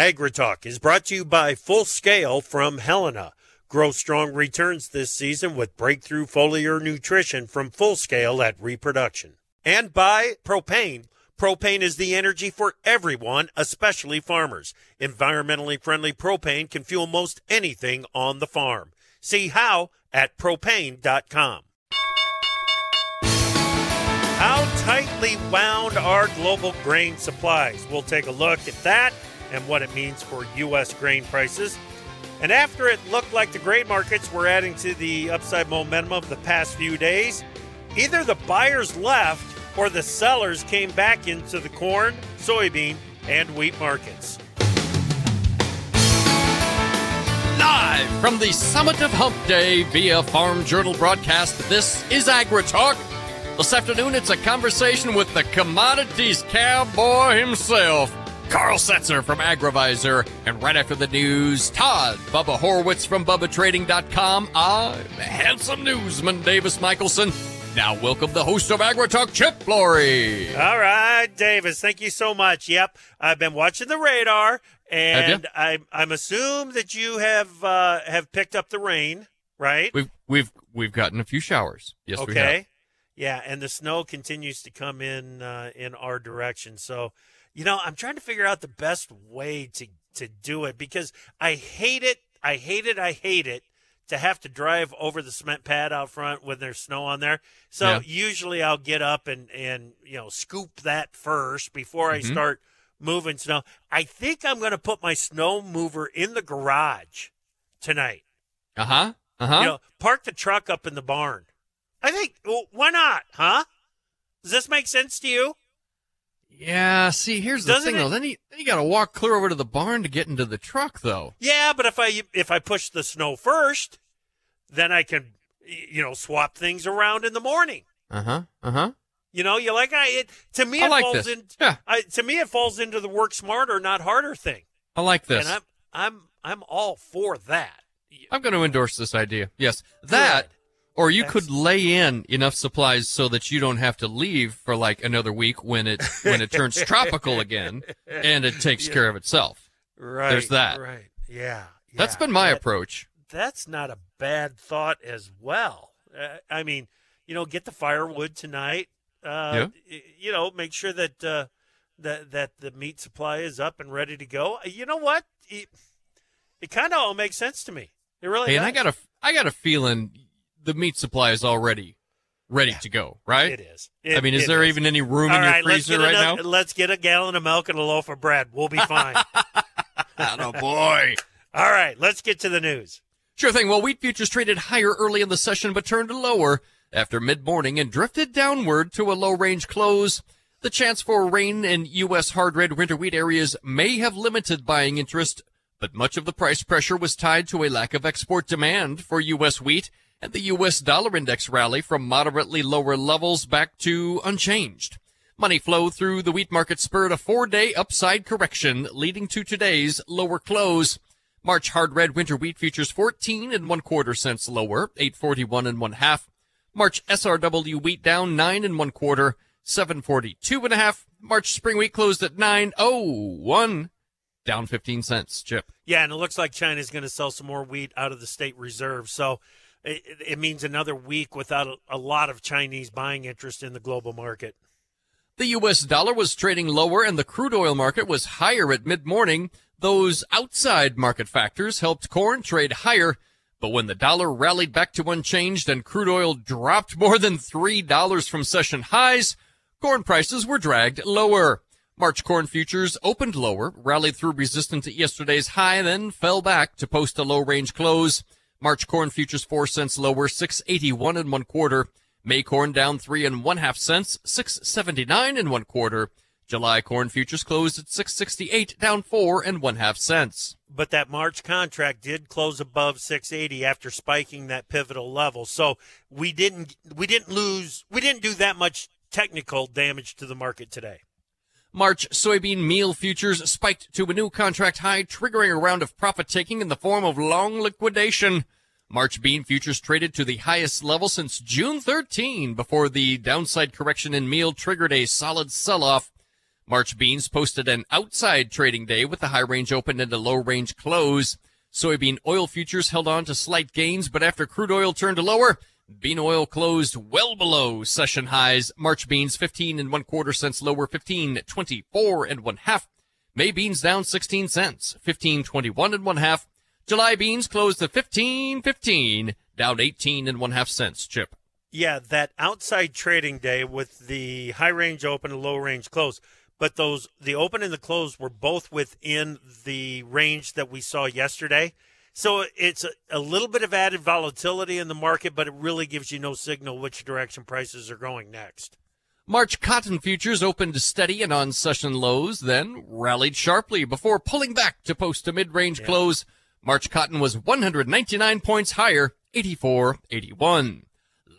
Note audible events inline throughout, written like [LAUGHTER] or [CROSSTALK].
AgriTalk is brought to you by Full Scale from Helena. Grow strong returns this season with breakthrough foliar nutrition from Full Scale at Reproduction. And by Propane. Propane is the energy for everyone, especially farmers. Environmentally friendly propane can fuel most anything on the farm. See how at propane.com. How tightly wound are global grain supplies? We'll take a look at that and what it means for U.S. grain prices. And after it looked like the grain markets were adding to the upside momentum of the past few days, either the buyers left or the sellers came back into the corn, soybean, and wheat markets. Live from the summit of Hump Day via Farm Journal broadcast, this is AgriTalk. This afternoon, it's a conversation with the commodities cowboy himself, Carl Setzer from AgriVisor. And right after the news, Todd Bubba Horwitz from BubbaTrading.com. I'm handsome newsman Davis Michaelsen. Now, welcome the host of AgriTalk, Chip Flory. All right, Davis, thank you so much. Yep, I've been watching the radar, and I'm I'm assume that you have uh, have picked up the rain, right? We've we've we've gotten a few showers. Yes, okay. we have. Yeah, and the snow continues to come in uh, in our direction. So, you know, I'm trying to figure out the best way to to do it because I hate it. I hate it. I hate it to have to drive over the cement pad out front when there's snow on there. So Yeah. usually I'll get up and and you know scoop that first before I Mhm. start moving snow. I think I'm going to put my snow mover in the garage tonight. Uh huh. Uh huh. You know, park the truck up in the barn. I think well, why not, huh? Does this make sense to you? Yeah, see, here's the Doesn't thing it- though. Then you, then you got to walk clear over to the barn to get into the truck, though. Yeah, but if I if I push the snow first, then I can you know swap things around in the morning. Uh huh. Uh huh. You know, you like I it to me I it like falls this. in Yeah. I, to me it falls into the work smarter not harder thing. I like this. And I'm I'm I'm all for that. I'm going to endorse this idea. Yes, that, Good. Or you That's- could lay in enough supplies so that you don't have to leave for like another week when it when it turns tropical again, and it takes care of itself. Right. There's that. Right. Yeah. That's yeah. been my That- approach. that's not a bad thought as well. Uh, I mean, you know, get the firewood tonight. Uh, Yeah. You know, make sure that uh, that that the meat supply is up and ready to go. Uh, You know what? It, it kind of all makes sense to me. It really Hey, and I got a I got a feeling the meat supply is already ready to go. Right? It is. I mean, is it there even any room All in your right, freezer right another- now? Let's get a gallon of milk and a loaf of bread. We'll be fine. [LAUGHS] oh boy. all right, let's get to the news. Sure thing. Well, wheat futures traded higher early in the session but turned lower after mid-morning and drifted downward to a low-range close. The chance for rain in U.S. hard red winter wheat areas may have limited buying interest, but much of the price pressure was tied to a lack of export demand for U.S. wheat and the U.S. dollar index rally from moderately lower levels back to unchanged. Money flow through the wheat market spurred a four-day upside correction, leading to today's lower close. March hard red winter wheat futures 14 and one quarter cents lower, 841 and one half. March SRW wheat down nine and one quarter, 742 and a half. March spring wheat closed at 901, down 15 cents. Chip. Yeah, and it looks like China's going to sell some more wheat out of the state reserve. So it, it means another week without a, a lot of Chinese buying interest in the global market. The U.S. dollar was trading lower and the crude oil market was higher at mid-morning. Those outside market factors helped corn trade higher. But when the dollar rallied back to unchanged and crude oil dropped more than $3 from session highs, corn prices were dragged lower. March corn futures opened lower, rallied through resistance at yesterday's high, then fell back to post a low range close. March corn futures four cents lower, 681 and one quarter. May corn down three and one half cents, 679 and one quarter. July corn futures closed at 668, down four and one half cents. But that March contract did close above 680 after spiking that pivotal level. So we didn't we didn't lose we didn't do that much technical damage to the market today. March soybean meal futures spiked to a new contract high, triggering a round of profit taking in the form of long liquidation. March bean futures traded to the highest level since June 13 before the downside correction in meal triggered a solid sell-off. March beans posted an outside trading day with the high range open and a low range close. Soybean oil futures held on to slight gains, but after crude oil turned lower, bean oil closed well below session highs. March beans 15 and one quarter cents lower, 15.24 and one half. May beans down 16 cents, 15.21 and one half. July beans closed at 15.15, down 18 and one half cents. Chip. Yeah, that outside trading day with the high range open and low range close but those the open and the close were both within the range that we saw yesterday. So it's a, a, little bit of added volatility in the market, but it really gives you no signal which direction prices are going next. March cotton futures opened steady and on session lows, then rallied sharply before pulling back to post a mid-range yeah. close. March cotton was 199 points higher, 84.81.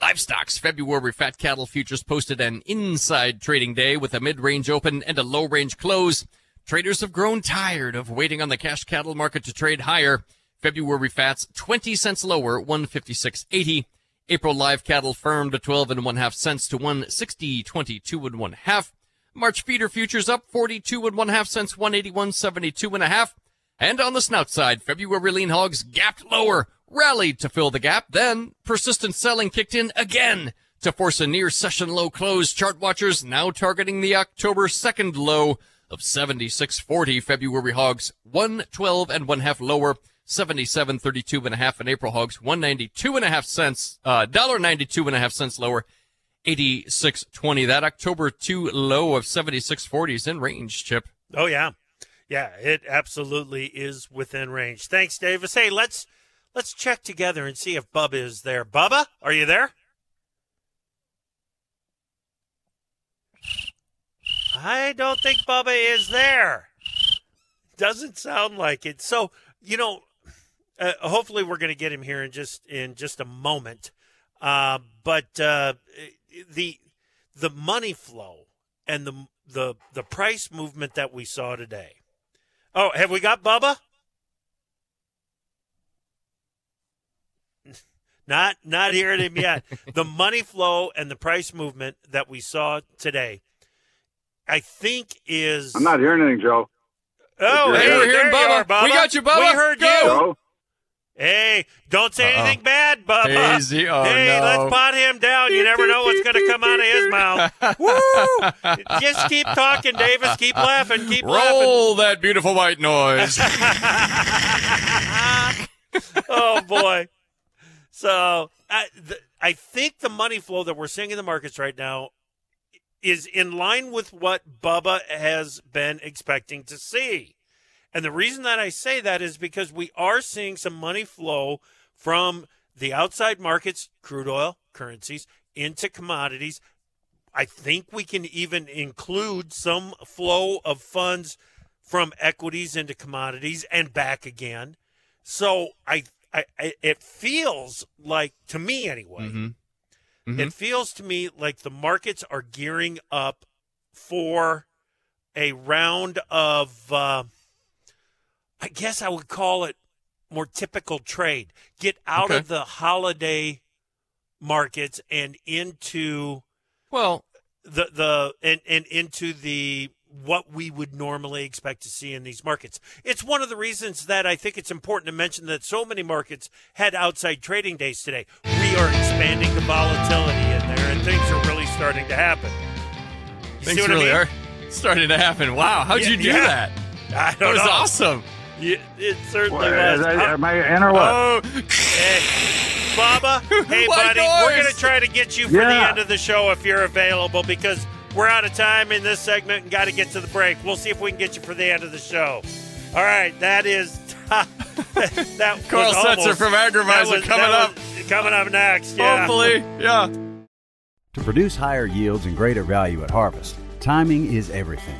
Livestock's February fat cattle futures posted an inside trading day with a mid-range open and a low-range close. Traders have grown tired of waiting on the cash cattle market to trade higher. February fats 20 cents lower, 156.80. April live cattle firmed to 12 and one half cents to 160.22 and one half. March feeder futures up 42 and one half cents, 181.72 and a half. And on the snout side, February lean hogs gapped lower, rallied to fill the gap. Then persistent selling kicked in again to force a near session low close. Chart watchers now targeting the October 2nd low of 76.40. February hogs 112 and one half lower. 77.32 and a half in April hogs 192 and a half cents, uh, dollar 92 and a half cents lower. 86.20. That October 2 low of 76.40 is in range, Chip. Oh, yeah. Yeah, it absolutely is within range. Thanks, Davis. Hey, let's Let's check together and see if Bubba is there. Bubba, are you there? I don't think Bubba is there. Doesn't sound like it. So, you know, uh, hopefully we're going to get him here in just in just a moment. Uh, but uh, the the money flow and the the the price movement that we saw today. Oh, have we got Bubba? [LAUGHS] Not not hearing him yet. [LAUGHS] the money flow and the price movement that we saw today, I think is. I'm not hearing anything, Joe. Oh, hey, we're hearing Bubba. Are, Bubba. We got you, Bubba. We heard Go. you. Joe? Hey, don't say Uh-oh. anything bad, Bubba. Easy. Oh, hey, no. let's pot him down. You never know what's going to come out of his mouth. [LAUGHS] Woo! Just keep talking, Davis. Keep laughing. Keep Roll laughing. Roll that beautiful white noise. [LAUGHS] oh boy. So I, the, I think the money flow that we're seeing in the markets right now is in line with what Bubba has been expecting to see. And the reason that I say that is because we are seeing some money flow from the outside markets, crude oil, currencies, into commodities. I think we can even include some flow of funds from equities into commodities and back again. So I I, I, it feels like to me anyway. Mm-hmm. Mm-hmm. It feels to me like the markets are gearing up for a round of. Uh, I guess I would call it more typical trade. Get out okay. of the holiday markets and into well the the and, and into the what we would normally expect to see in these markets. It's one of the reasons that I think it's important to mention that so many markets had outside trading days today. We are expanding the volatility in there, and things are really starting to happen. You things really I mean? are starting to happen. Wow, how'd yeah, you do yeah. that? I that was know. awesome. Yeah, it certainly what, was. I, am I in or what? Oh, hey, Bubba, [LAUGHS] hey, buddy, noise? we're going to try to get you for yeah. the end of the show if you're available because – we're out of time in this segment and got to get to the break. We'll see if we can get you for the end of the show. All right, that is [LAUGHS] that. Carl Setzer from Agrivisor coming up. Coming up next. Yeah. Hopefully, yeah. To produce higher yields and greater value at harvest, timing is everything.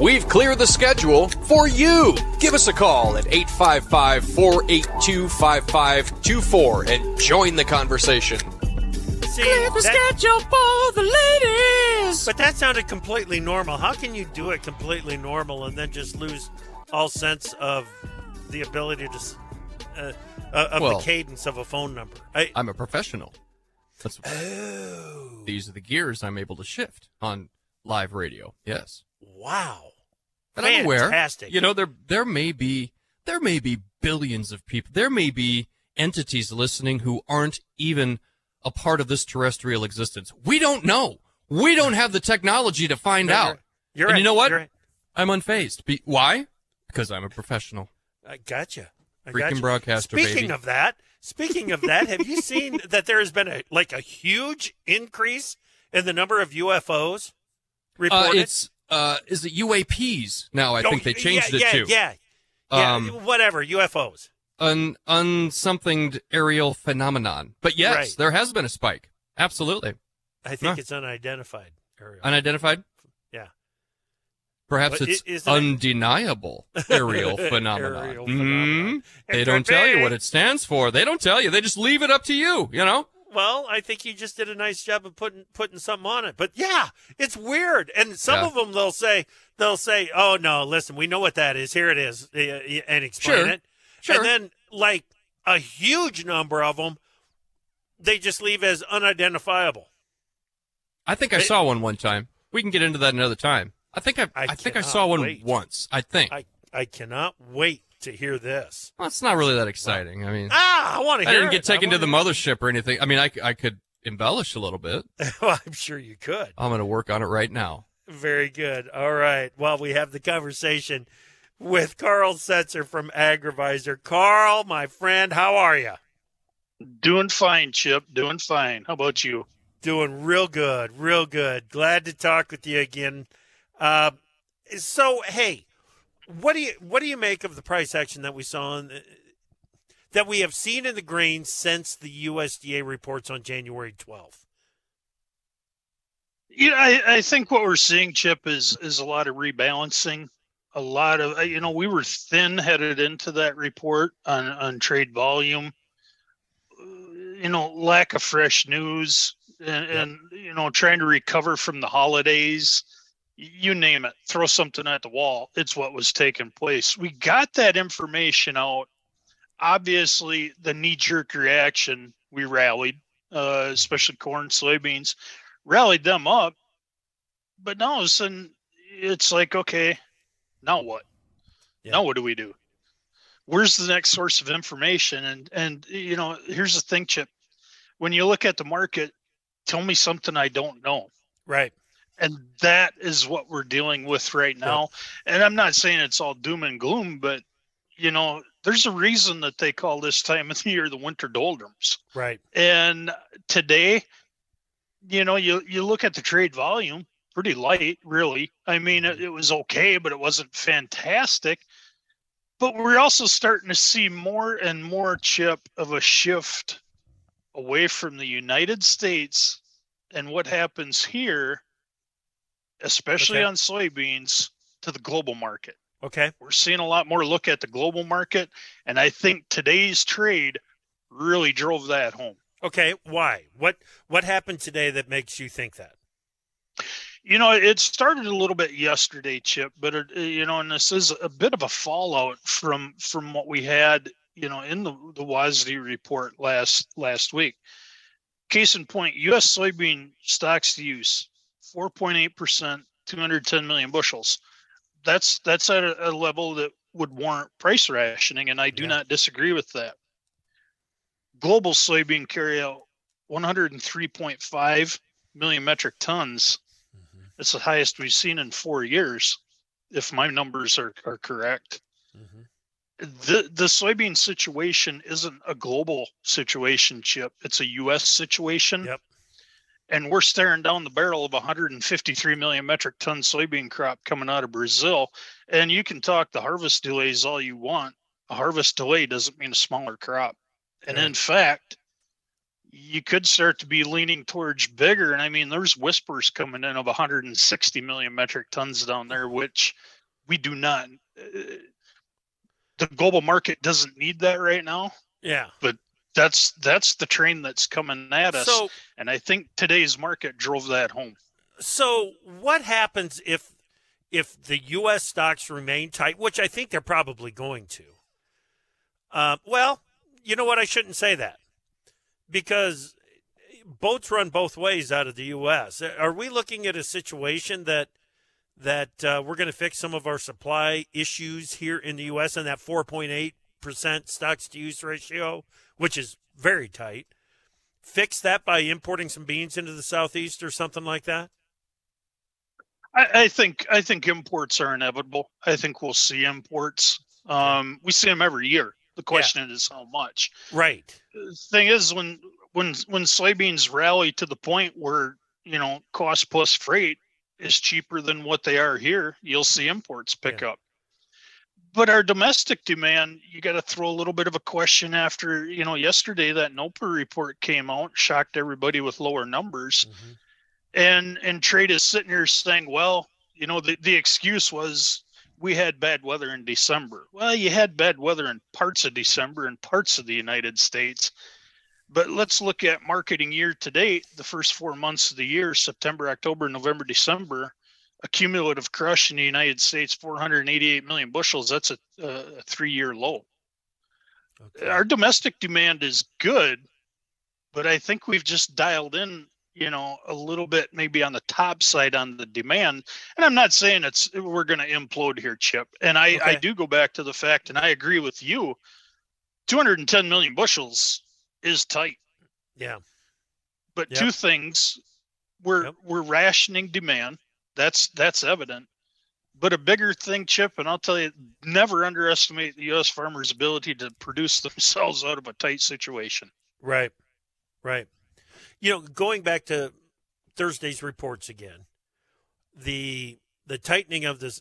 We've cleared the schedule for you. Give us a call at 855 482 5524 and join the conversation. See, Clear the that- schedule for the ladies. but that sounded completely normal. How can you do it completely normal and then just lose all sense of the ability to, uh, uh, of Well- the cadence of a phone number? I, I'm a professional. That's oh, these are the gears I'm able to shift on live radio. Yes. Wow. And I'm aware. Fantastic. You know, there there may be there may be billions of people. There may be entities listening who aren't even a part of this terrestrial existence. We don't know. We don't have the technology to find No, out. You're, you're and right. you know what? Right. I'm unfazed. Be- why? Because I'm a professional. I gotcha. I Freaking gotcha. broadcaster, Speaking baby. of that, speaking of that, have you seen [LAUGHS] that there has been a like a huge increase in the number of UFOs Uh, reported? it's uh, is it UAPs now? I Oh, think they changed yeah, it yeah, to Yeah, yeah, Um, whatever UFOs. An unsomethinged aerial phenomenon. But yes, Right. there has been a spike. Absolutely. I think Huh. it's unidentified. aerial. Unidentified? Yeah. Perhaps But it's it- undeniable aerial [LAUGHS] phenomenon. Aerial Mhm. phenomenon. It They don't tell you what it stands for. They don't tell you. They just leave it up to you, you know? Well, I think you just did a nice job of putting putting something on it. But yeah, it's weird. And some Yeah. of them they'll say they'll say, "Oh no, listen, we know what that is. Here it is," and explain Sure. it. Sure. And then like a huge number of them, they just leave as unidentifiable. I think I It- saw one one time. We can get into that another time. I think I, I I, think I saw one wait. once. I think. I I cannot wait to hear this. well, it's not really that exciting. I mean, Ah, I want to hear. I didn't get it. I taken to the mothership or anything. I mean, I, I could embellish a little bit. [LAUGHS] well, I'm sure you could. I'm going to work on it right now. Very good. All right. Well, we have the conversation with Carl Setzer from Agrivisor. Carl, my friend, how are you? Doing fine, Chip. Doing fine. How about you? Doing real good, real good. Glad to talk with you again. Uh, so, hey, what do you what do you make of the price action that we saw in that we have seen in the grain since the USDA reports on January twelfth? Yeah, I, I think what we're seeing, Chip, is is a lot of rebalancing. A lot of you know, we were thin headed into that report on on trade volume. You know, lack of fresh news and, and you know, trying to recover from the holidays. You name it, throw something at the wall. It's what was taking place. We got that information out. Obviously, the knee jerk reaction, we rallied, uh, especially corn, soybeans rallied them up. But now all of a sudden, it's like, okay, now what? Yeah. Now what do we do? Where's the next source of information? And and you know, here's the thing, Chip. When you look at the market, tell me something I don't know. Right. And that is what we're dealing with right now. And I'm not saying it's all doom and gloom, but you know, there's a reason that they call this time of the year the winter doldrums. Right. And today, you know, you you look at the trade volume, pretty light, really. I mean, it, it was okay, but it wasn't fantastic. But we're also starting to see more and more chip of a shift away from the United States and what happens here, especially Okay. on soybeans, to the global market. Okay. We're seeing a lot more look at the global market, and I think today's trade really drove that home. Okay. Why? What what happened today that makes you think that? You know, it started a little bit yesterday, Chip, but it, you know, and this is a bit of a fallout from from what we had, you know, in the the WASDE report last last week. Case in point, U.S. soybean stocks to use, 4.8 percent, 210 million bushels. That's that's at a, a level that would warrant price rationing, and I do Yeah. not disagree with that. Global soybean carryout, 103.5 million metric tons. Mm-hmm. It's the highest we've seen in four years, if my numbers are, are correct. Mm-hmm. The the soybean situation isn't a global situation, Chip. It's a U.S. situation. Yep. And we're staring down the barrel of 153 million metric ton soybean crop coming out of Brazil. And you can talk the harvest delays all you want. A harvest delay doesn't mean a smaller crop. And in fact, you could start to be leaning towards bigger. And I mean, there's whispers coming in of 160 million metric tons down there, which we do not. Uh, the global market doesn't need that right now. Yeah. But that's that's the train that's coming at us. So, and I think today's market drove that home. So what happens if if the U.S. stocks remain tight, which I think they're probably going to? Uh, well, you know what? I shouldn't say that because boats run both ways out of the U.S. Are we looking at a situation that that uh, we're going to fix some of our supply issues here in the U.S. and that 4.8 percent stocks to use ratio, which is very tight? Fix that by importing some beans into the southeast or something like that. I, I think I think imports are inevitable. I think we'll see imports. Um, we see them every year. The question yeah. is how much. Right. The thing is when when when soybeans rally to the point where you know cost plus freight is cheaper than what they are here, you'll see imports pick yeah. up. But our domestic demand, you got to throw a little bit of a question after you know yesterday that NOPA report came out, shocked everybody with lower numbers, mm-hmm. and and trade is sitting here saying, well, you know the the excuse was we had bad weather in December. Well, you had bad weather in parts of December in parts of the United States. But let's look at marketing year to date, the first four months of the year, September, October, November, December, a cumulative crush in the United States, 488 million bushels. That's a, a three year low. Okay. Our domestic demand is good, but I think we've just dialed in you know a little bit maybe on the top side on the demand and i'm not saying it's we're going to implode here chip and i okay. i do go back to the fact and i agree with you 210 million bushels is tight yeah but yep. two things we're yep. we're rationing demand that's that's evident but a bigger thing chip and i'll tell you never underestimate the us farmers ability to produce themselves out of a tight situation right right you know, going back to Thursday's reports again, the the tightening of this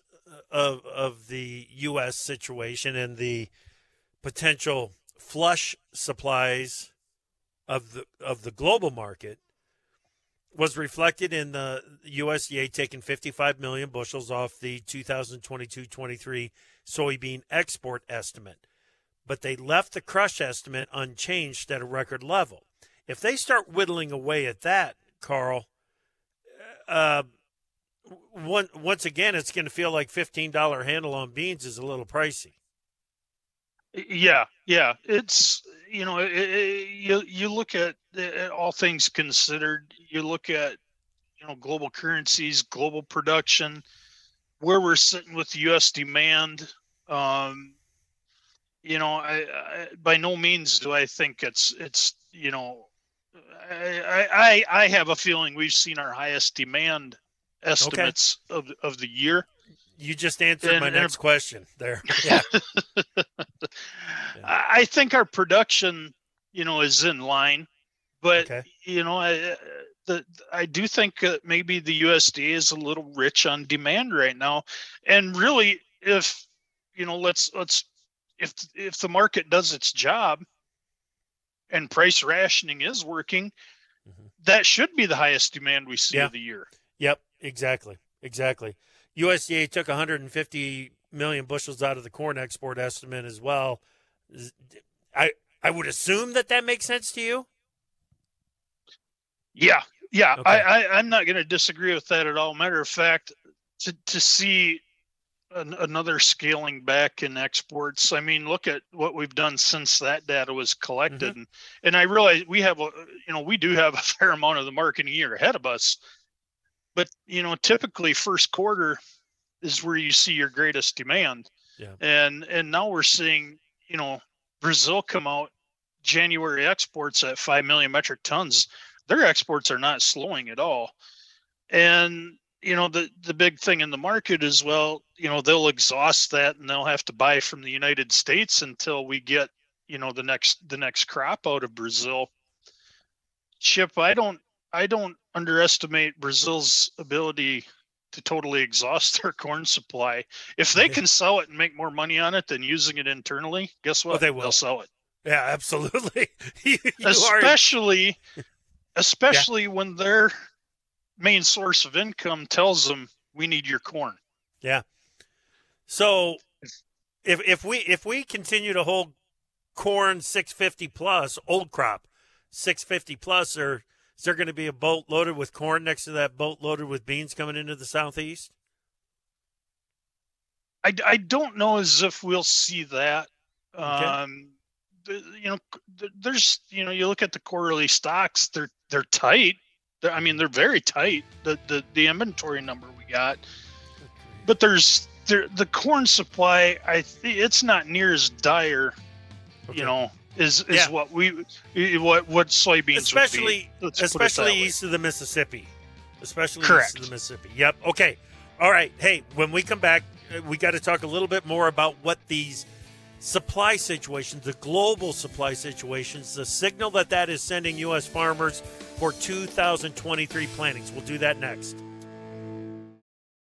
of of the U.S. situation and the potential flush supplies of the of the global market was reflected in the USDA taking 55 million bushels off the 2022-23 soybean export estimate, but they left the crush estimate unchanged at a record level. If they start whittling away at that, Carl, uh, one, once again, it's going to feel like fifteen dollar handle on beans is a little pricey. Yeah, yeah, it's you know it, it, you you look at, at all things considered, you look at you know global currencies, global production, where we're sitting with U.S. demand. Um, you know, I, I, by no means do I think it's it's you know I, I, I have a feeling we've seen our highest demand estimates okay. of of the year. You just answered my next question there. [LAUGHS] Yeah. yeah. I think our production, you know, is in line, but okay. you know, I the I do think that maybe the USDA is a little rich on demand right now, and really, if you know, let's let's if if the market does its job, and price rationing is working, mm-hmm. that should be the highest demand we see yeah. of the year. Yep, exactly. Exactly. USDA took 150 million bushels out of the corn export estimate as well. I I would assume that that makes sense to you. Yeah, yeah. Okay. I, I I'm not going to disagree with that at all. Matter of fact, to to see an, another scaling back in exports. I mean, look at what we've done since that data was collected, mm-hmm. and, and I realize we have a, you know, we do have a [LAUGHS] fair amount of the marketing year ahead of us, but you know, typically first quarter is where you see your greatest demand, yeah. and and now we're seeing, you know, Brazil come out January exports at five million metric tons. their exports are not slowing at all. And you know the the big thing in the market is well you know they'll exhaust that and they'll have to buy from the united states until we get you know the next the next crop out of brazil chip i don't i don't underestimate brazil's ability to totally exhaust [LAUGHS] their corn supply if they can sell it and make more money on it than using it internally guess oh, what they will. they'll sell it Yeah, absolutely. [LAUGHS] You- you are- especially [LAUGHS] especially when their main source of income tells them we need your corn Yeah. so if if we if we continue to hold corn 650 plus old crop 650 plus or is there going to be a boat loaded with corn next to that boat loaded with beans coming into the southeast I, I don't know as if we'll see that. Okay. Um, you know, there's you know, you look at the quarterly stocks; they're they're tight. They're, I mean, they're very tight. The the the inventory number we got, but there's there the corn supply. I think it's not near as dire. Okay. You know, is is Yeah. what we what what soybeans especially would be. Let's put it especially that way. east of the Mississippi. Especially Correct. east of the Mississippi. Yep. Okay. All right. Hey, when we come back, uh, we got to talk a little bit more about what these supply situations, the global supply situations, the signal that that is sending U.S. farmers for 2023 plantings. We'll do that next.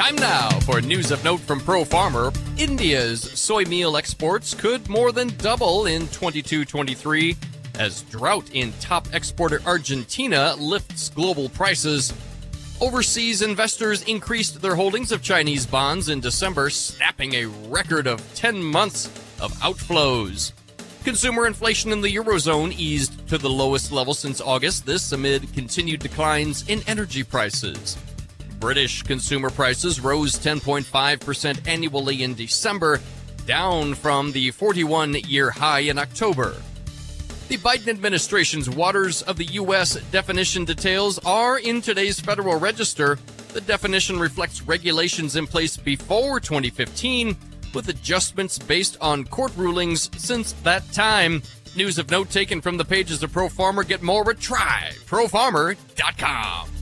Time now for news of note from Pro Farmer. India's soy meal exports could more than double in 22 23 as drought in top exporter Argentina lifts global prices. Overseas investors increased their holdings of Chinese bonds in December, snapping a record of 10 months of outflows. Consumer inflation in the Eurozone eased to the lowest level since August, this amid continued declines in energy prices. British consumer prices rose 10.5% annually in December, down from the 41 year high in October. The Biden administration's Waters of the U.S. definition details are in today's Federal Register. The definition reflects regulations in place before 2015, with adjustments based on court rulings since that time. News of note taken from the pages of Pro Farmer. Get more at tryprofarmer.com.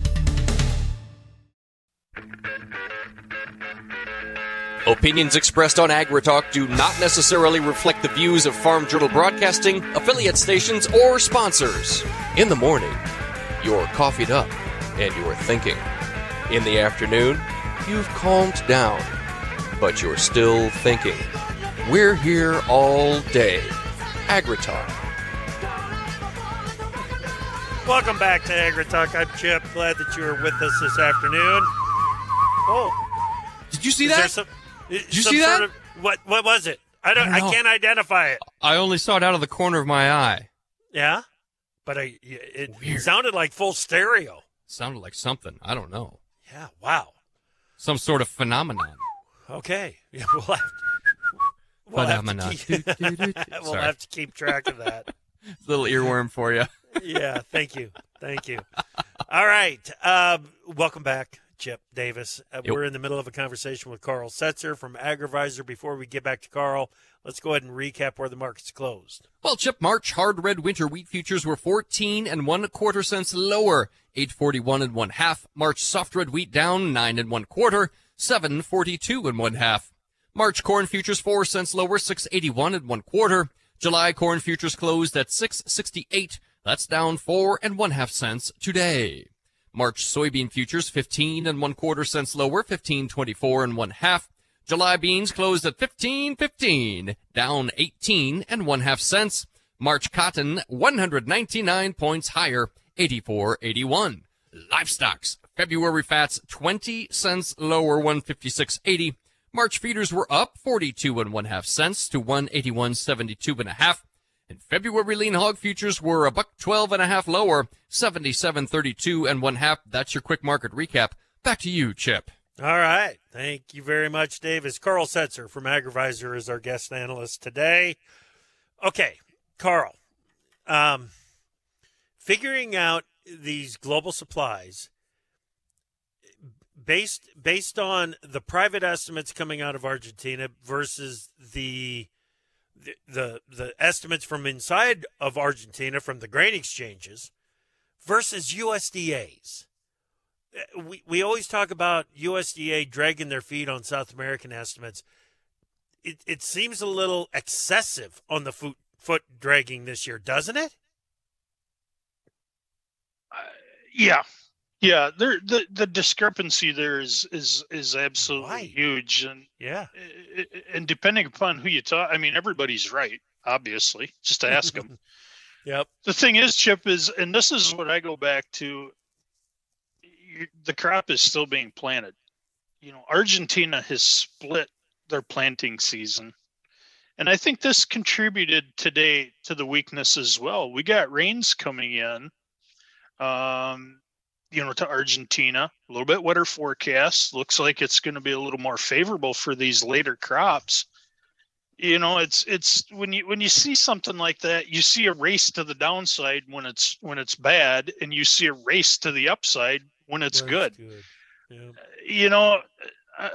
Opinions expressed on AgriTalk do not necessarily reflect the views of Farm Journal Broadcasting, affiliate stations, or sponsors. In the morning, you're coffeeed up and you're thinking. In the afternoon, you've calmed down, but you're still thinking. We're here all day. AgriTalk. Welcome back to AgriTalk. I'm Chip. Glad that you are with us this afternoon. Oh, Did you see is there that? some? Did you see that? Of, what What was it? I don't. I I, don't know. can't identify it. I only saw it out of the corner of my eye. Yeah, but I. It Weird. sounded like full stereo. Sounded like something. I don't know. Yeah. Wow. Some sort of phenomenon. Okay. [LAUGHS] Yeah, we'll have. We'll have, to keep, [LAUGHS] we'll have to [LAUGHS] keep track of that. Little earworm for you. yeah, thank you. Thank you. All right. Um, welcome back, Chip Davis. Uh, Yep. We're in the middle of a conversation with Carl Setzer from Agrivisor. Before we get back to Carl, let's go ahead and recap where the market's closed. Well, Chip, March hard red winter wheat futures were 14 and one quarter cents lower, 841 and one half. March soft red wheat down nine and one quarter, 742 and one half. March corn futures four cents lower, 681 and one quarter. July corn futures closed at 668, That's down four and one half cents today. March soybean futures 15 and one quarter cents lower, 15.24 and one half. July beans closed at 15.15, down 18 and one half cents. March cotton 199 points higher, 84.81. Livestocks February fats 20 cents lower, 156.80. March feeders were up 42 and one half cents to 181.72 and a half. And February lean hog futures were a buck 12 and a half lower, 77.32 and one half. That's your quick market recap. Back to you, Chip. All right. Thank you very much, Davis. Carl Setzer from AgriVisor is our guest analyst today. Okay, Carl. Um, figuring out these global supplies based based on the private estimates coming out of Argentina versus the the, the estimates from inside of Argentina from the grain exchanges versus USDA's. Uh, we we always talk about USDA dragging their feet on South American estimates. It it seems a little excessive on the foot foot dragging this year, doesn't it? Uh, yeah, yeah. There the the discrepancy there is is is absolutely Right. huge, and Yeah. and depending upon who you talk, I mean, everybody's right. Obviously, just ask them. [LAUGHS] Yep. the thing is, Chip is, and this is what I go back to. The crop is still being planted. You know, Argentina has split their planting season, and I think this contributed today to the weakness as well. We got rains coming in, um, you know, to Argentina. A little bit wetter forecast. Looks like it's going to be a little more favorable for these later crops you know it's it's when you when you see something like that you see a race to the downside when it's when it's bad and you see a race to the upside when it's That's good good. Yeah. you know uh,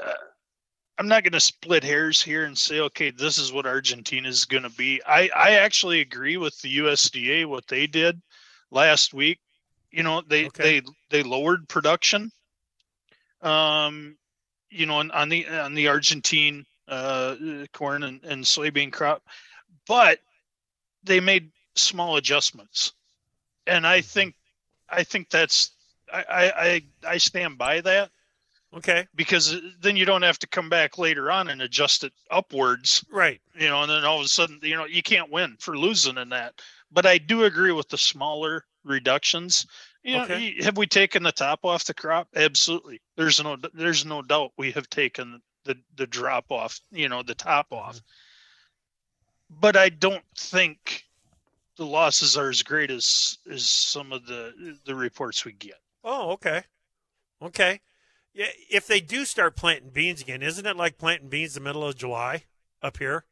i'm not going to split hairs here and say okay this is what argentina is going to be i i actually agree with the usda what they did last week you know they Okay. they they lowered production um you know on, on the on the argentine uh corn and, and soybean crop but they made small adjustments and i think i think that's I, I i i stand by that Okay. because then you don't have to come back later on and adjust it upwards Right. you know and then all of a sudden you know you can't win for losing in that but i do agree with the smaller reductions you know Okay. have we taken the top off the crop absolutely there's no there's no doubt we have taken the the drop off you know the top mm-hmm. off but i don't think the losses are as great as as some of the the reports we get Oh, okay. Okay. Yeah, if they do start planting beans again, isn't it like planting beans the middle of July up here?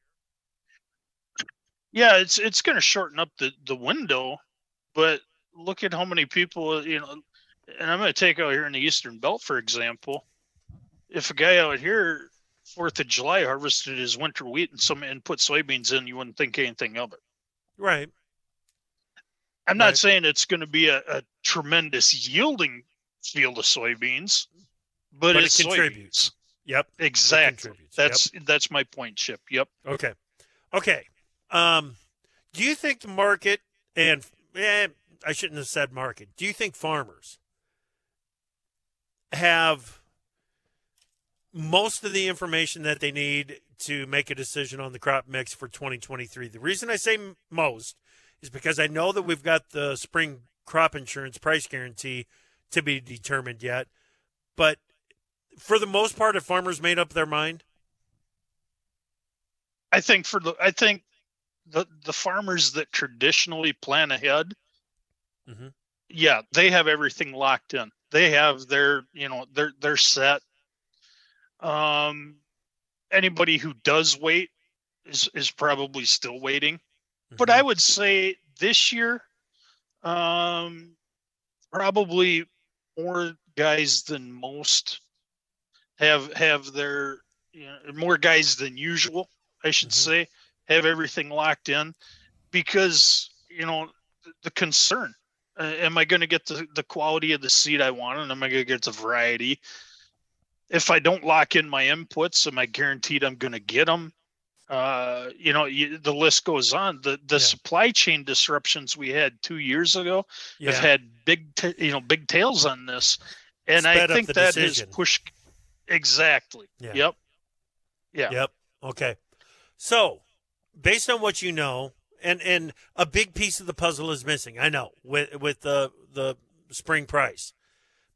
Yeah, it's it's going to shorten up the the window, but look at how many people you know. And I'm going to take out here in the Eastern Belt, for example. If a guy out here Fourth of July harvested his winter wheat and some and put soybeans in, you wouldn't think anything of it. Right. I'm not Right. saying it's going to be a, a tremendous yielding field of soybeans, but, But it contributes. soybeans. Yep. Exactly. contributes. Yep. That's that's my point, Chip. Yep. Okay. Okay. Um, do you think the market and eh, I shouldn't have said market. Do you think farmers have most of the information that they need to make a decision on the crop mix for 2023? The reason I say most is because I know that we've got the spring crop insurance price guarantee to be determined yet, but for the most part, have farmers made up their mind? I think for the I think the the farmers that traditionally plan ahead, Mhm. yeah, they have everything locked in. They have their you know they're they're set. Um, anybody who does wait is is probably still waiting. But I would say this year, um, probably more guys than most have have their you know more guys than usual I should Mhm. say, have everything locked in because, you know, the concern uh, am I going to get the, the quality of the seed I want and am I going to get the variety? If I don't lock in my inputs, am I guaranteed I'm going to get them? Uh, you know, you, the list goes on. The the Yeah. supply chain disruptions we had two years ago Yeah. have had big, ta- you know, big tails on this, and I Sped up think that decision. has pushed exactly. Yeah. Yep. Yeah. Yep. Okay. So, based on what you know, and and a big piece of the puzzle is missing. I know with with the the spring price,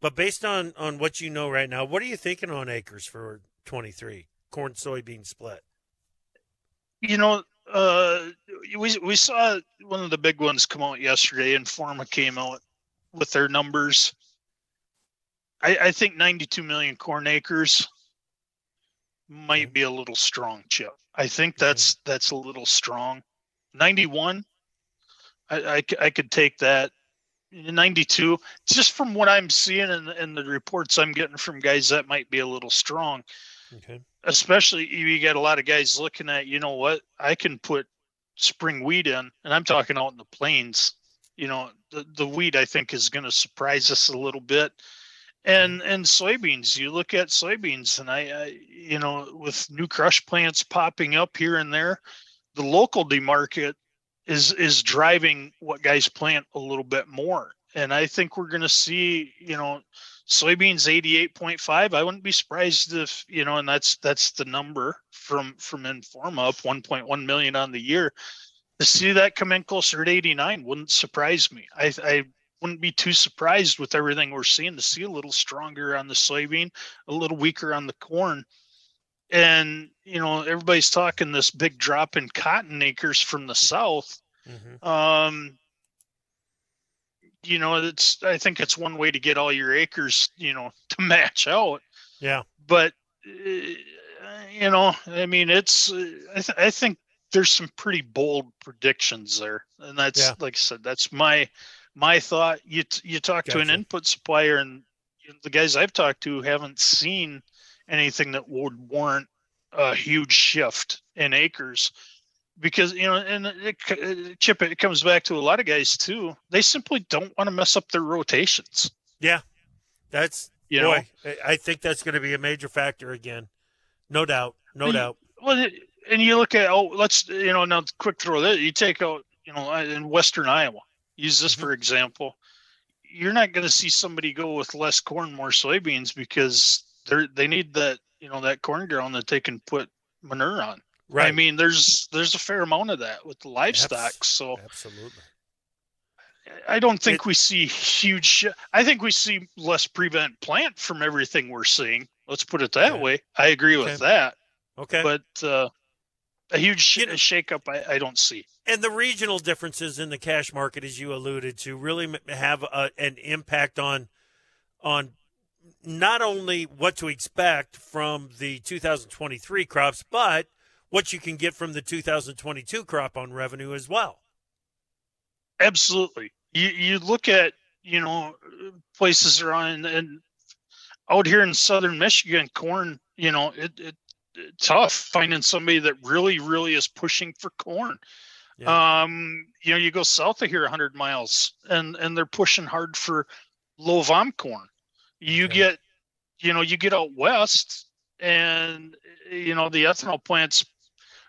but based on on what you know right now, what are you thinking on acres for twenty three corn soybean split? You know, uh, we we saw one of the big ones come out yesterday, Informa came out with their numbers. I, I think 92 million corn acres might be a little strong, Chip. I think that's that's a little strong. 91, I I could take that. 92, just from what I'm seeing in, the- in the reports I'm getting from guys, that might be a little strong Okay. especially you you got a lot of guys looking at you know what i can put spring wheat in and i'm talking out in the plains you know the, the wheat i think is going to surprise us a little bit and mm. and soybeans you look at soybeans and I, I you know with new crush plants popping up here and there the local market is is driving what guys plant a little bit more. And i think we're going to see you know soybeans 88.5 i wouldn't be surprised if you know and that's that's the number from from informa up 1.1 million on the year. To see that come in closer to 89 wouldn't surprise me. I i wouldn't be too surprised with everything we're seeing. To see a little stronger on the soybean a little weaker on the corn. And you know everybody's talking this big drop in cotton acres from the south. Hmm um you know it's i think it's one way to get all your acres you know [LAUGHS] to match out. Yeah. but uh, you know i mean it's I, th- I think there's some pretty bold predictions there. And that's Yeah. like i said that's my my thought you t- you talk to an input supplier and know, the guys i've talked to haven't seen anything that would warrant a huge shift in acres because you know and it, uh, chip it comes back to a lot of guys too they simply don't want to mess up their rotations yeah That's you know boy. I- I think that's going to be a major factor again. No doubt. No you- doubt. well and you look at oh let's you know now quick throw that you take out you know in western iowa use this Mhm. for example you're not going to see somebody go with less corn more soybeans because they're they need that you know that corn ground that they can put manure on Right. i mean there's there's a fair amount of that with the livestock Abs- so Absolutely. I don't think It- we see huge. Sh- I think we see less prevent plant from everything we're seeing. Let's put it that Okay. way. I agree with Okay. that, Okay. but uh, a huge shakeup I, I don't see. and the regional differences in the cash market, as you alluded to, really have a, an impact on on not only what to expect from the 2023 crops, but what you can get from the 2022 crop on revenue as well. Absolutely. You you look at you know places around and out here in southern Michigan, corn. You know it, it tough finding somebody that really really is pushing for corn. Yeah. Um, you know, you go south of here 100 miles, and and they're pushing hard for low vom corn. You Okay. get, you know, you get out west, and you know the ethanol plants.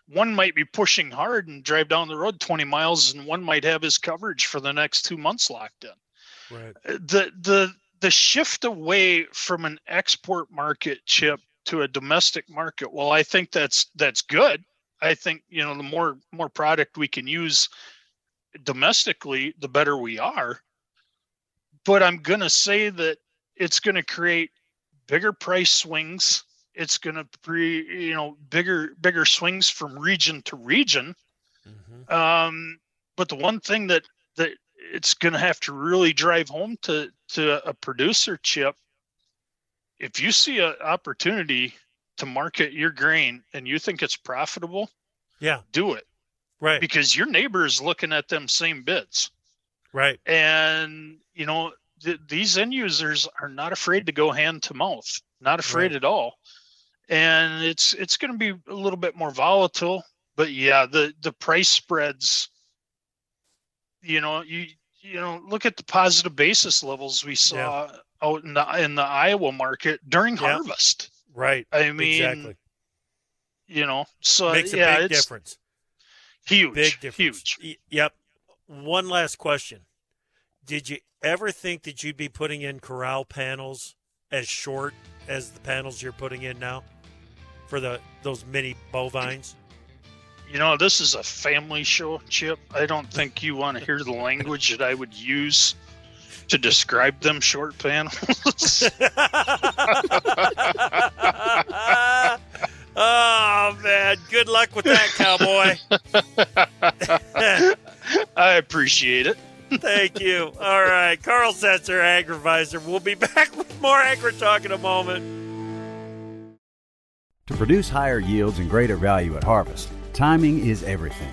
One might be pushing hard and drive down the road 20 miles, and one might have his coverage for the next two months locked in right. the the the shift away from an export market chip to a domestic market well i think that's that's good. I think you know the more more product we can use domestically the better we are. But i'm going to say that it's going to create bigger price swings. It's going to pre you know bigger bigger swings from region to region. Hmm um, but the one thing that that it's going to have to really drive home to to a producer chip, if you see an opportunity to market your grain and you think it's profitable, Yeah. do it Right. because your neighbor is looking at them same bids. Right. And you know th- these end users are not afraid to go hand to mouth, not afraid Right. at all. And it's it's going to be a little bit more volatile, but yeah, the the price spreads. You know, you you know, look at the positive basis levels we saw out in the in the Iowa market during Yeah. harvest. Right. I mean, exactly. You know, so Makes a yeah, big it's difference. huge, Big difference. huge. Yep. One last question. Did you ever think that you'd be putting in corral panels as short as the panels you're putting in now for the those mini bovines? You know, this is a family show, Chip. I don't think you want to hear the language that I would use to describe them short panels. [LAUGHS] oh man, good luck with that, cowboy. [LAUGHS] I appreciate it. Thank you. All right, Carl Setzer, Agrivisor. We'll be [LAUGHS] back with more Agri Talk in a moment. To produce higher yields and greater value at harvest, timing is everything.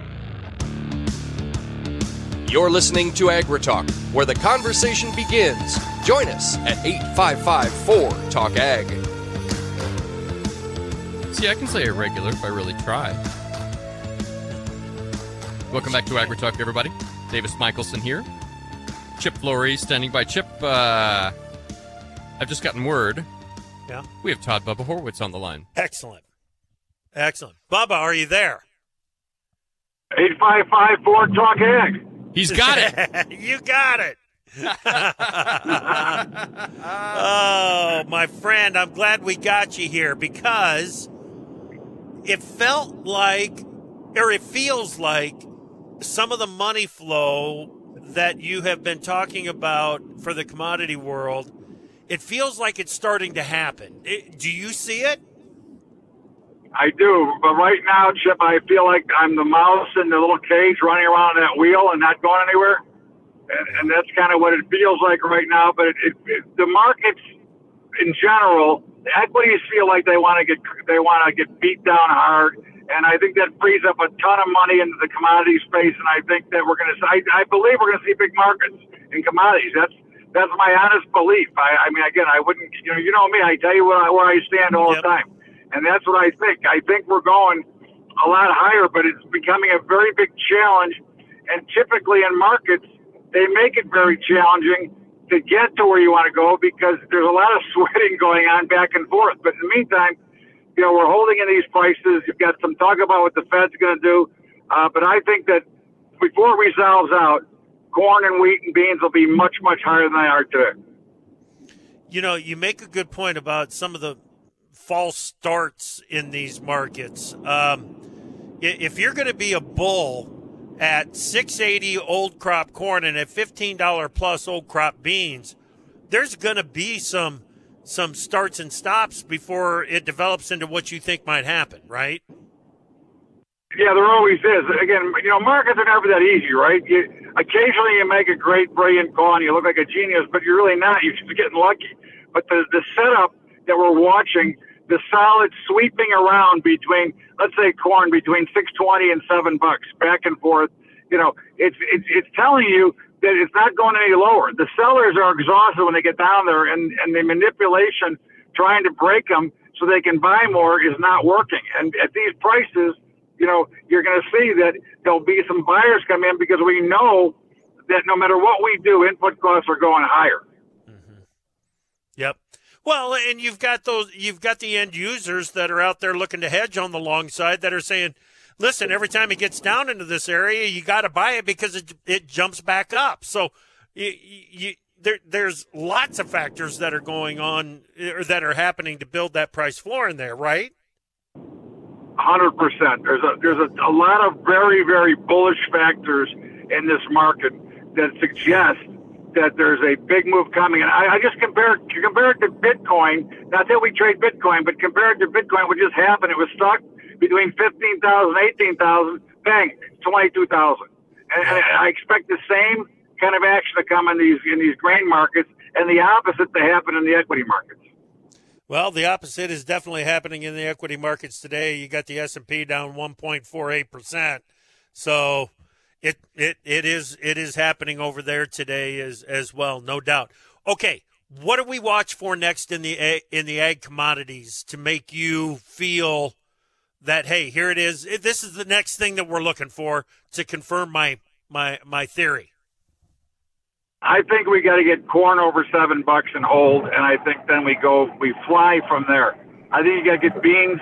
You're listening to AgriTalk, where the conversation begins. Join us at 855 4 Talk Ag. See, I can say irregular if I really try. Welcome back to AgriTalk, everybody. Davis Michaelsen here. Chip Flory standing by. Chip, uh, I've just gotten word. Yeah. We have Todd Bubba Horwitz on the line. Excellent. Excellent. Bubba, are you there? 855 Ford Talk Ag. He's got it. [LAUGHS] you got it. [LAUGHS] oh, my friend, I'm glad we got you here because it felt like, or it feels like, some of the money flow that you have been talking about for the commodity world, it feels like it's starting to happen. It- do you see it? I do, but right now, Chip, I feel like I'm the mouse in the little cage running around that wheel and not going anywhere. And, and that's kind of what it feels like right now. But it, it, it, the markets, in general, the equities feel like they want to get they want to get beat down hard, and I think that frees up a ton of money into the commodity space. And I think that we're going to, I, I believe we're going to see big markets in commodities. That's that's my honest belief. I, I mean, again, I wouldn't, you know, you know me. I tell you what I, where I stand all Yep. the time, and that's what I think. I think we're going a lot higher, but it's becoming a very big challenge. And typically in markets, they make it very challenging to get to where you want to go because there's a lot of [LAUGHS] sweating going on back and forth. But in the meantime, you know, we're holding in these prices. You've got some talk about what the Fed's going to do. Uh, but I think that before it resolves out, corn and wheat and beans will be much, much higher than they are today. You know, you make a good point about some of the false starts in these markets. Um, if you're going to be a bull at 680 old crop corn and at $15 plus old crop beans, there's going to be some some starts and stops before it develops into what you think might happen, right? Yeah, there always is. Again, you know, markets are never that easy, right? You, occasionally you make a great, brilliant call and you look like a genius, but you're really not. You're just getting lucky. But the, the setup that we're watching, the solid sweeping around between, let's say, corn between 620 and 7 bucks, back and forth, you know, it's, it's, it's telling you that it's not going any lower. The sellers are exhausted when they get down there, and, and the manipulation trying to break them so they can buy more is not working. And at these prices, you know, you're going to see that there'll be some buyers come in because we know that no matter what we do, input costs are going higher. Well, and you've got those you've got the end users that are out there looking to hedge on the long side that are saying, "Listen, every time it gets down into this area, you got to buy it because it it jumps back up." So, you, you there there's lots of factors that are going on or that are happening to build that price floor in there, right? hundred percent. There's a there's a, a lot of very very bullish factors in this market that suggest that there's a big move coming. And I, I just compare compare it to Bitcoin. Not that we trade Bitcoin, but compare it to Bitcoin, what just happened. It was stuck between 15,000 18,000, bang, 22,000. And, and I expect the same kind of action to come in these in these grain markets, and the opposite to happen in the equity markets. Well, the opposite is definitely happening in the equity markets today. You got the S and P down 1.48 percent, so it it it is it is happening over there today as as well, no doubt. Okay, what do we watch for next in the in the ag commodities to make you feel that hey, here it is. This is the next thing that we're looking for to confirm my my my theory. I think we got to get corn over seven bucks and hold, and I think then we go we fly from there. I think you got to get beans,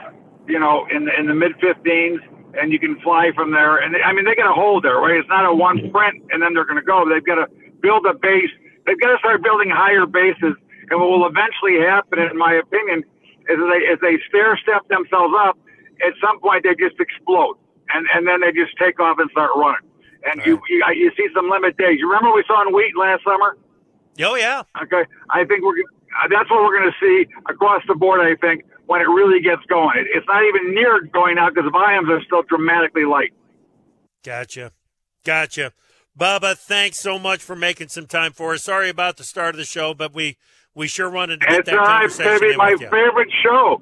you know, in the, in the mid 15s, and you can fly from there. And they, I mean, they got to hold there, right? It's not a one sprint and then they're going to go. They've got to build a base. They've got to start building higher bases. And what will eventually happen, in my opinion, is they as they stair step themselves up at some point they just explode, and and then they just take off and start running. And you, you you see some limit days. You remember we saw in wheat last summer? Oh yeah. Okay, I think we're that's what we're going to see across the board. I think when it really gets going, it, it's not even near going out because the volumes are still dramatically light. Gotcha, gotcha. Bubba, thanks so much for making some time for us. Sorry about the start of the show, but we we sure wanted to get it's that conversation baby, in my with you. favorite show.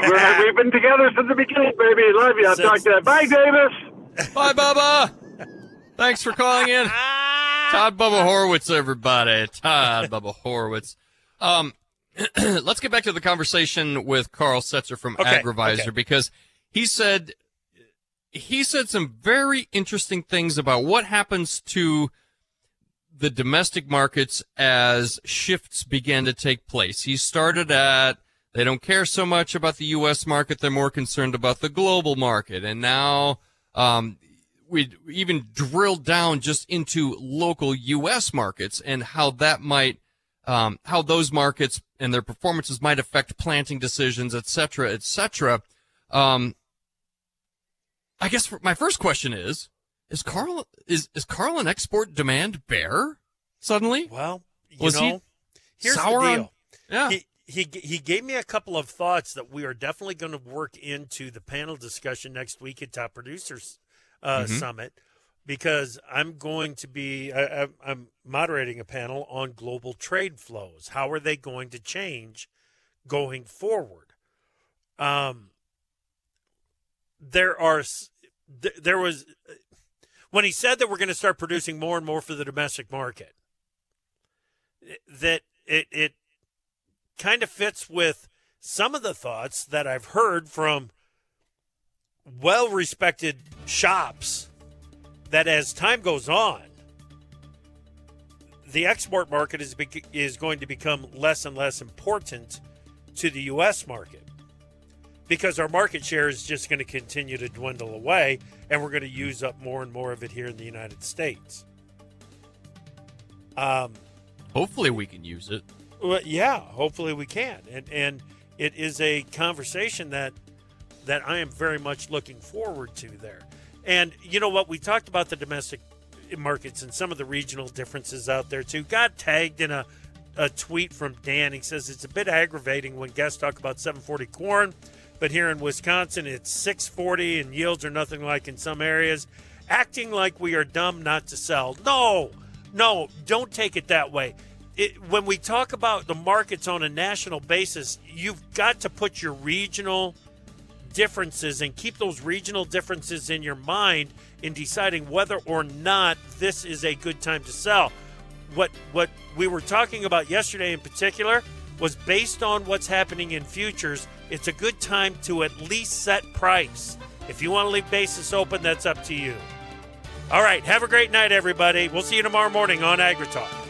We're, [LAUGHS] we've been together since the beginning, baby. Love you. I'll talk to you. Bye, Davis. Bye, Bubba. Thanks for calling in. [LAUGHS] Todd Bubba Horwitz, everybody. Todd Bubba Horwitz. Um, [CLEARS THROAT] let's get back to the conversation with Carl Setzer from Okay, Agrivisor okay. because he said he said some very interesting things about what happens to the domestic markets as shifts began to take place. He started at they don't care so much about the U.S. market; they're more concerned about the global market, and now um, we even drilled down just into local U.S. markets and how that might, um, how those markets and their performances might affect planting decisions, et cetera, et cetera. Um, I guess my first question is: Is Carl is is Carl an export demand bear suddenly? Well, you Was he know, here's sour the on- deal. Yeah. He, he he gave me a couple of thoughts that we are definitely going to work into the panel discussion next week at Top Producers uh, Mhm. Summit because I'm going to be I, I'm moderating a panel on global trade flows. How are they going to change going forward? Um, there are there was when he said that we're going to start producing more and more for the domestic market that it it kind of fits with some of the thoughts that I've heard from well respected shops that as time goes on the export market is bec- is going to become less and less important to the US market because our market share is just going to continue to dwindle away and we're going to use up more and more of it here in the United States. Um Hopefully, we can use it. well, yeah, hopefully we can, and and it is a conversation that that I am very much looking forward to there. And you know what? We talked about the domestic markets and some of the regional differences out there too. Got tagged in a a tweet from Dan. He says it's a bit aggravating when guests talk about 740 corn, but here in Wisconsin it's 640 and yields are nothing like in some areas. Acting like we are dumb not to sell. No, no, don't take it that way. It, when we talk about the markets on a national basis, you've got to put your regional differences and keep those regional differences in your mind in deciding whether or not this is a good time to sell. What what we were talking about yesterday in particular was based on what's happening in futures. It's a good time to at least set price. If you want to leave basis open, that's up to you. All right, have a great night, everybody. We'll see you tomorrow morning on AgriTalk.